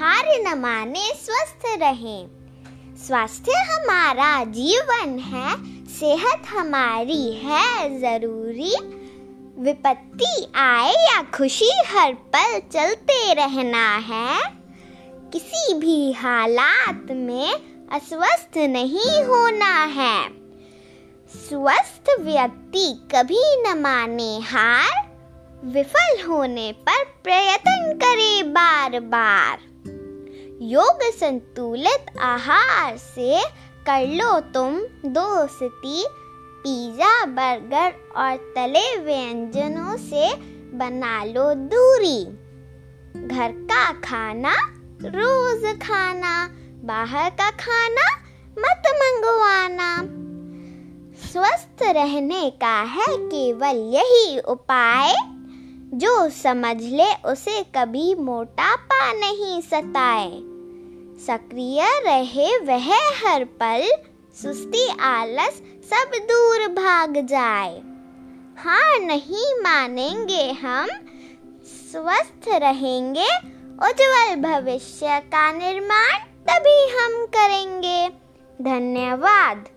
हार न माने स्वस्थ रहें। स्वास्थ्य हमारा जीवन है, सेहत हमारी है, ज़रूरी विपत्ति आए या खुशी हर पल चलते रहना है। किसी भी हालात में अस्वस्थ नहीं होना है। स्वस्थ व्यक्ति कभी न माने हार, विफल होने पर प्रयत्न करे बार बार योग संतुलित आहार से कर लो तुम दोस्ती, पिज्जा, बर्गर और तले व्यंजनों से बना लो दूरी। घर का खाना, रोज खाना, बाहर का खाना मत मंगवाना। स्वस्थ रहने का है केवल यही उपाय। जो समझ ले, उसे कभी मोटापा नहीं सताए। सक्रिय रहे वह हर पल, सुस्ती, आलस, सब दूर भाग जाए। हाँ नहीं मानेंगे हम, स्वस्थ रहेंगे, उज्जवल भविष्य का निर्माण तभी हम करेंगे। धन्यवाद।